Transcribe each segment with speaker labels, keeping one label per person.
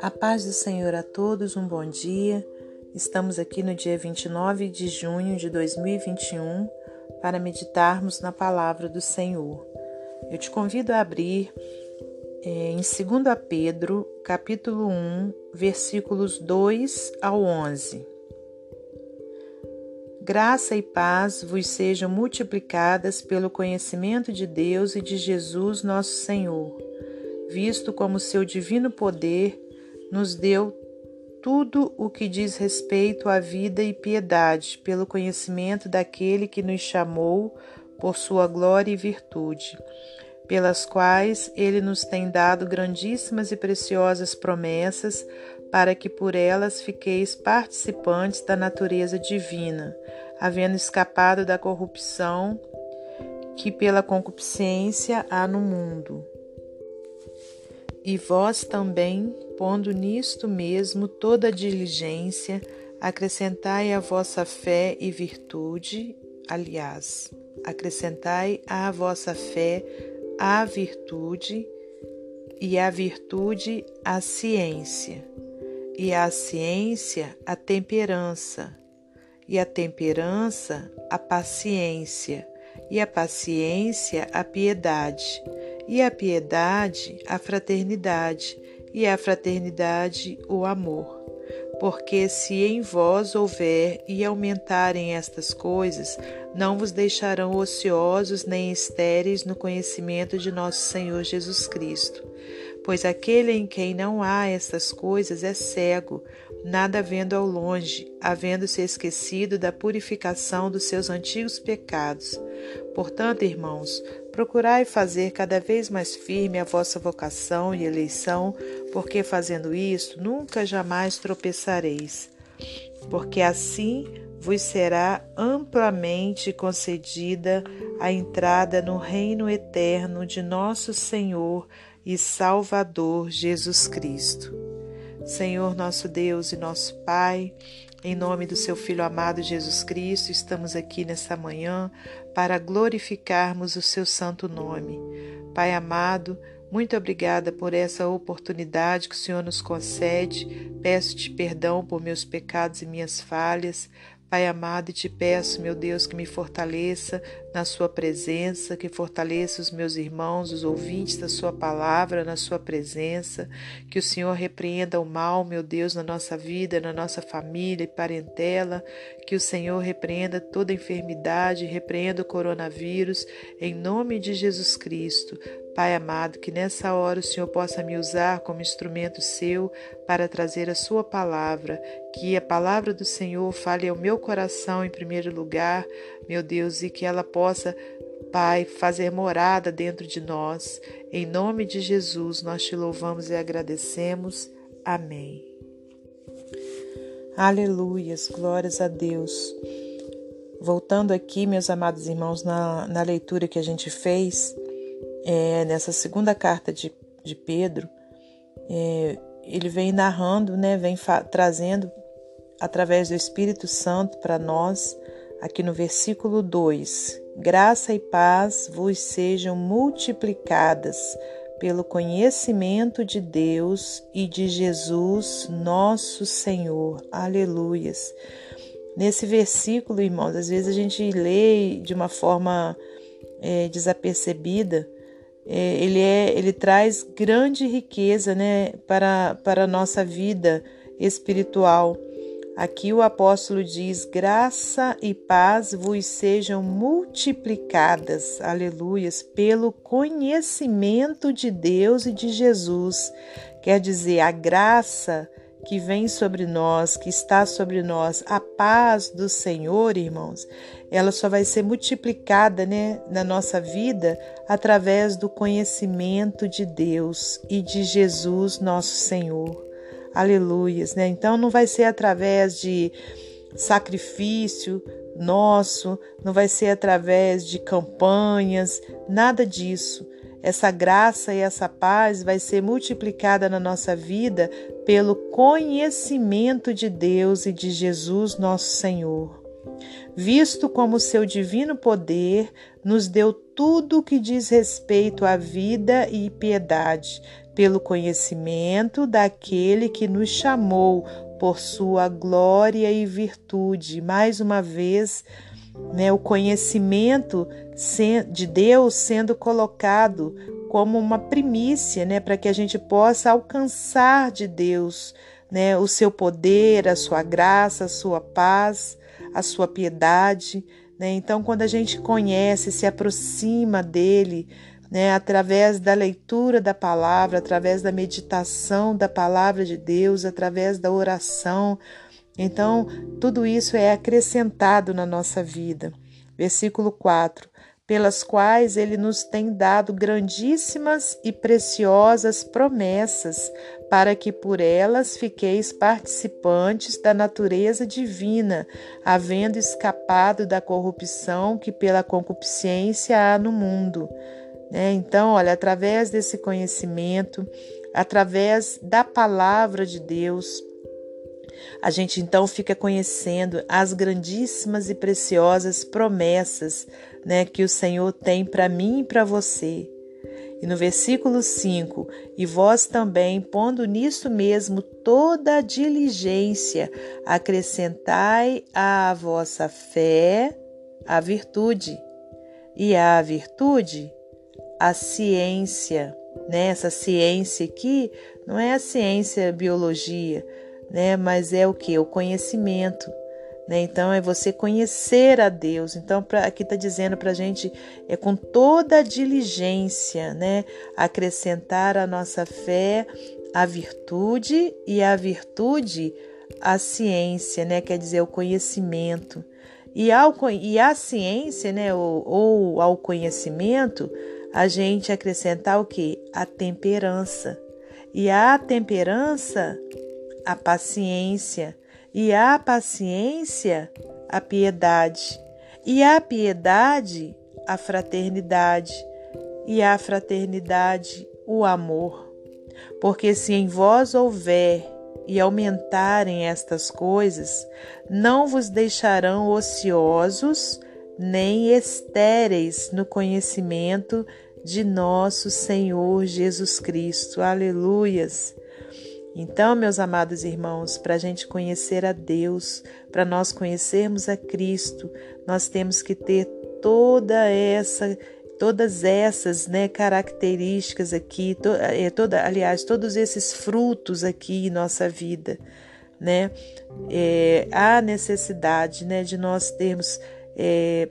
Speaker 1: A paz do Senhor a todos, um bom dia. Estamos aqui no dia 29 de junho de 2021 para meditarmos na palavra do Senhor. Eu te convido a abrir é, em 2 Pedro, capítulo 1, versículos 2 ao 11. Graça e paz vos sejam multiplicadas pelo conhecimento de Deus e de Jesus nosso Senhor, visto como seu divino poder nos deu tudo o que diz respeito à vida e piedade, pelo conhecimento daquele que nos chamou por sua glória e virtude, pelas quais ele nos tem dado grandíssimas e preciosas promessas, para que por elas fiqueis participantes da natureza divina, havendo escapado da corrupção que pela concupiscência há no mundo. E vós também, pondo nisto mesmo toda a diligência, acrescentai a vossa fé e virtude, aliás, acrescentai à vossa fé a virtude, e a virtude a ciência, e a ciência a temperança, e a temperança a paciência, e a paciência a piedade. E a piedade, a fraternidade, e a fraternidade, o amor. Porque se em vós houver e aumentarem estas coisas, não vos deixarão ociosos nem estéreis no conhecimento de nosso Senhor Jesus Cristo. Pois aquele em quem não há estas coisas é cego, nada vendo ao longe, havendo-se esquecido da purificação dos seus antigos pecados. Portanto, irmãos, procurai fazer cada vez mais firme a vossa vocação e eleição, porque fazendo isto nunca jamais tropeçareis. Porque assim vos será amplamente concedida a entrada no reino eterno de nosso Senhor e Salvador Jesus Cristo. Senhor nosso Deus e nosso Pai, em nome do seu Filho amado Jesus Cristo, estamos aqui nesta manhã para glorificarmos o seu santo nome. Pai amado, muito obrigada por essa oportunidade que o Senhor nos concede. Peço-te perdão por meus pecados e minhas falhas. Pai amado, e te peço, meu Deus, que me fortaleça na Sua presença, que fortaleça os meus irmãos, os ouvintes da Sua palavra, na Sua presença, que o Senhor repreenda o mal, meu Deus, na nossa vida, na nossa família e parentela, que o Senhor repreenda toda enfermidade, repreenda o coronavírus, em nome de Jesus Cristo. Pai amado, que nessa hora o Senhor possa me usar como instrumento seu para trazer a sua palavra, que a palavra do Senhor fale ao meu coração em primeiro lugar, meu Deus, e que ela possa, Pai, fazer morada dentro de nós. Em nome de Jesus, nós te louvamos e agradecemos. Amém. Aleluias, glórias a Deus. Voltando aqui, meus amados irmãos, na, na leitura que a gente fez, é, nessa segunda carta de, de Pedro, é, ele vem narrando, né, vem trazendo através do Espírito Santo para nós, aqui no versículo 2: Graça e paz vos sejam multiplicadas pelo conhecimento de Deus e de Jesus, nosso Senhor. Aleluias. Nesse versículo, irmãos, às vezes a gente lê de uma forma é, desapercebida, é, ele, é, ele traz grande riqueza né, para, para a nossa vida espiritual. Aqui o apóstolo diz: graça e paz vos sejam multiplicadas, aleluias, pelo conhecimento de Deus e de Jesus. Quer dizer, a graça que vem sobre nós, que está sobre nós, a paz do Senhor, irmãos, ela só vai ser multiplicada né, na nossa vida através do conhecimento de Deus e de Jesus, nosso Senhor. Aleluias, né? Então não vai ser através de sacrifício nosso, não vai ser através de campanhas, nada disso essa graça e essa paz vai ser multiplicada na nossa vida pelo conhecimento de Deus e de Jesus, nosso Senhor. Visto como seu divino poder nos deu tudo o que diz respeito à vida e piedade, pelo conhecimento daquele que nos chamou por sua glória e virtude. Mais uma vez, né, o conhecimento de Deus sendo colocado como uma primícia, né, para que a gente possa alcançar de Deus, né, o seu poder, a sua graça, a sua paz, a sua piedade, né? Então, quando a gente conhece, se aproxima dele, né, através da leitura da palavra, através da meditação da palavra de Deus, através da oração, então, tudo isso é acrescentado na nossa vida. Versículo 4: pelas quais ele nos tem dado grandíssimas e preciosas promessas, para que por elas fiqueis participantes da natureza divina, havendo escapado da corrupção que pela concupiscência há no mundo. Né? Então, olha, através desse conhecimento, através da palavra de Deus, a gente então fica conhecendo as grandíssimas e preciosas promessas né, que o Senhor tem para mim e para você. E no versículo 5: E vós também, pondo nisso mesmo toda a diligência, acrescentai à vossa fé a virtude, e à virtude a ciência. Né? Essa ciência aqui não é a ciência biologia, né? Mas é o que? O conhecimento. Né? Então é você conhecer a Deus. Então pra, aqui está dizendo para a gente é com toda a diligência, né? Acrescentar a nossa fé a virtude e a virtude a ciência, né? Quer dizer o conhecimento. E, ao, e a ciência, né, ou, ou ao conhecimento, a gente acrescentar o que? A temperança. E a temperança, a paciência, e a paciência, a piedade, e a piedade, a fraternidade, e a fraternidade, o amor. Porque se em vós houver e aumentarem estas coisas, não vos deixarão ociosos nem estéreis no conhecimento de nosso Senhor Jesus Cristo. Aleluias. Então, meus amados irmãos, para a gente conhecer a Deus, para nós conhecermos a Cristo, nós temos que ter toda essa, todas essas né, características aqui, to, é, toda, aliás, todos esses frutos aqui em nossa vida. Né? É, há necessidade né, de nós termos é,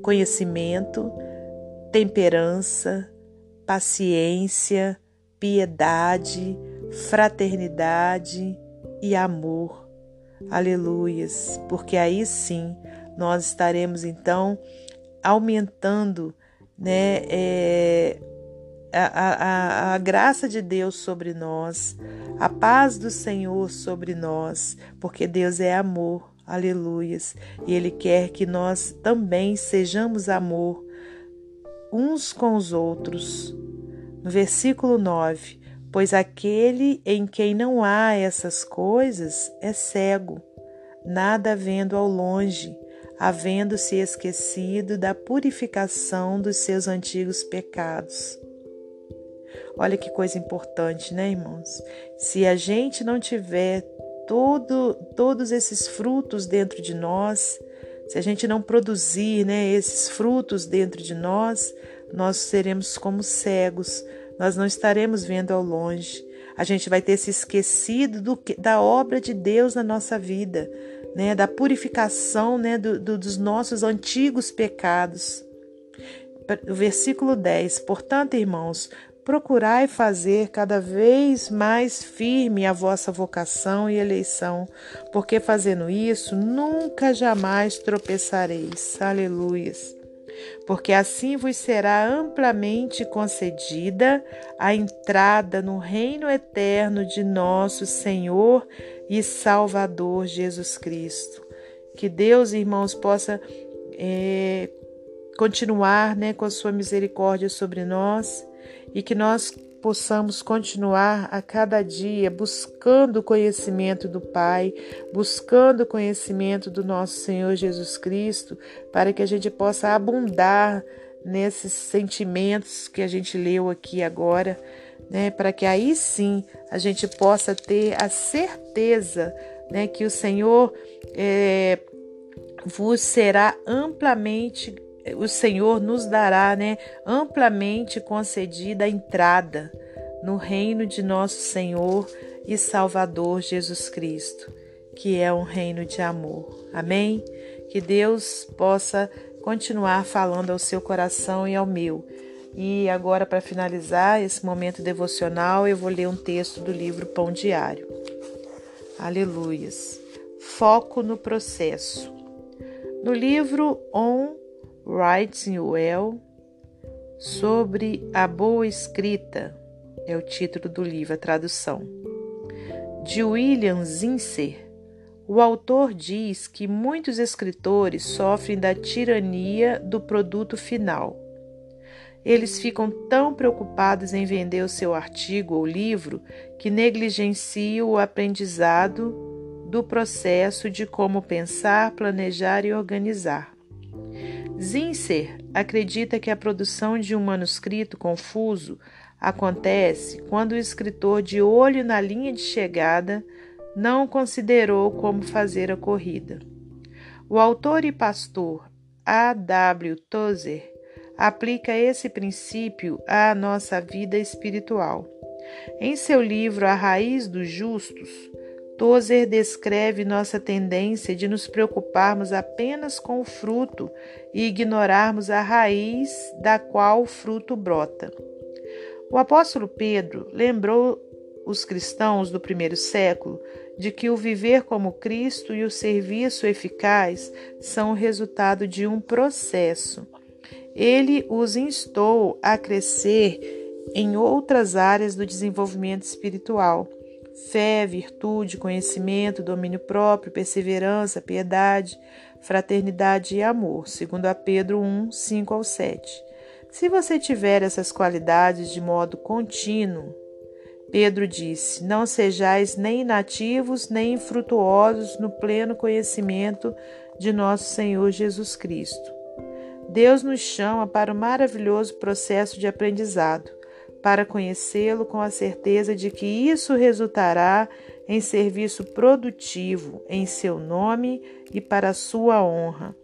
Speaker 1: conhecimento, temperança, paciência, piedade, fraternidade e amor. Aleluias, porque aí sim nós estaremos então aumentando né, é, a, a, a graça de Deus sobre nós, a paz do Senhor sobre nós, porque Deus é amor. Aleluias. E Ele quer que nós também sejamos amor uns com os outros. No versículo 9: pois aquele em quem não há essas coisas é cego, nada vendo ao longe, havendo-se esquecido da purificação dos seus antigos pecados. Olha que coisa importante, né, irmãos? Se a gente não tiver todo, todos esses frutos dentro de nós, se a gente não produzir né, esses frutos dentro de nós, nós seremos como cegos, nós não estaremos vendo ao longe. A gente vai ter se esquecido do, da obra de Deus na nossa vida, né? da purificação né? Do, do, dos nossos antigos pecados. O versículo 10: Portanto, irmãos, procurai fazer cada vez mais firme a vossa vocação e eleição, porque fazendo isso nunca jamais tropeçareis. Aleluias porque assim vos será amplamente concedida a entrada no reino eterno de nosso Senhor e Salvador Jesus Cristo. Que Deus, irmãos, possa é, continuar né, com a sua misericórdia sobre nós e que nós possamos continuar a cada dia buscando o conhecimento do Pai, buscando o conhecimento do nosso Senhor Jesus Cristo, para que a gente possa abundar nesses sentimentos que a gente leu aqui agora, né, para que aí sim a gente possa ter a certeza né, que o Senhor é, vos será amplamente, o Senhor nos dará né, amplamente concedida a entrada no reino de nosso Senhor e Salvador Jesus Cristo, que é um reino de amor. Amém? Que Deus possa continuar falando ao seu coração e ao meu. E agora, para finalizar esse momento devocional, eu vou ler um texto do livro Pão Diário. Aleluias. Foco no processo. No livro On Writing Well, sobre a boa escrita, é o título do livro, a tradução, de William Zinser, o autor diz que muitos escritores sofrem da tirania do produto final. Eles ficam tão preocupados em vender o seu artigo ou livro que negligenciam o aprendizado do processo de como pensar, planejar e organizar. Zinser acredita que a produção de um manuscrito confuso acontece quando o escritor, de olho na linha de chegada, não considerou como fazer a corrida. O autor e pastor A. W. Tozer aplica esse princípio à nossa vida espiritual. Em seu livro A Raiz dos Justos, Tozer descreve nossa tendência de nos preocuparmos apenas com o fruto e ignorarmos a raiz da qual o fruto brota. O apóstolo Pedro lembrou os cristãos do primeiro século de que o viver como Cristo e o serviço eficaz são o resultado de um processo. Ele os instou a crescer em outras áreas do desenvolvimento espiritual fé, virtude, conhecimento, domínio próprio, perseverança, piedade, fraternidade e amor, segundo a Pedro 1, 5 ao 7. Se você tiver essas qualidades de modo contínuo, Pedro disse: Não sejais nem inativos nem infrutuosos no pleno conhecimento de nosso Senhor Jesus Cristo. Deus nos chama para o maravilhoso processo de aprendizado para conhecê-lo com a certeza de que isso resultará em serviço produtivo em seu nome e para sua honra.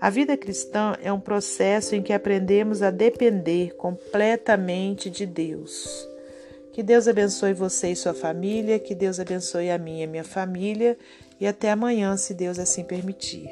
Speaker 1: A vida cristã é um processo em que aprendemos a depender completamente de Deus. Que Deus abençoe você e sua família, que Deus abençoe a minha e minha família, e até amanhã, se Deus assim permitir.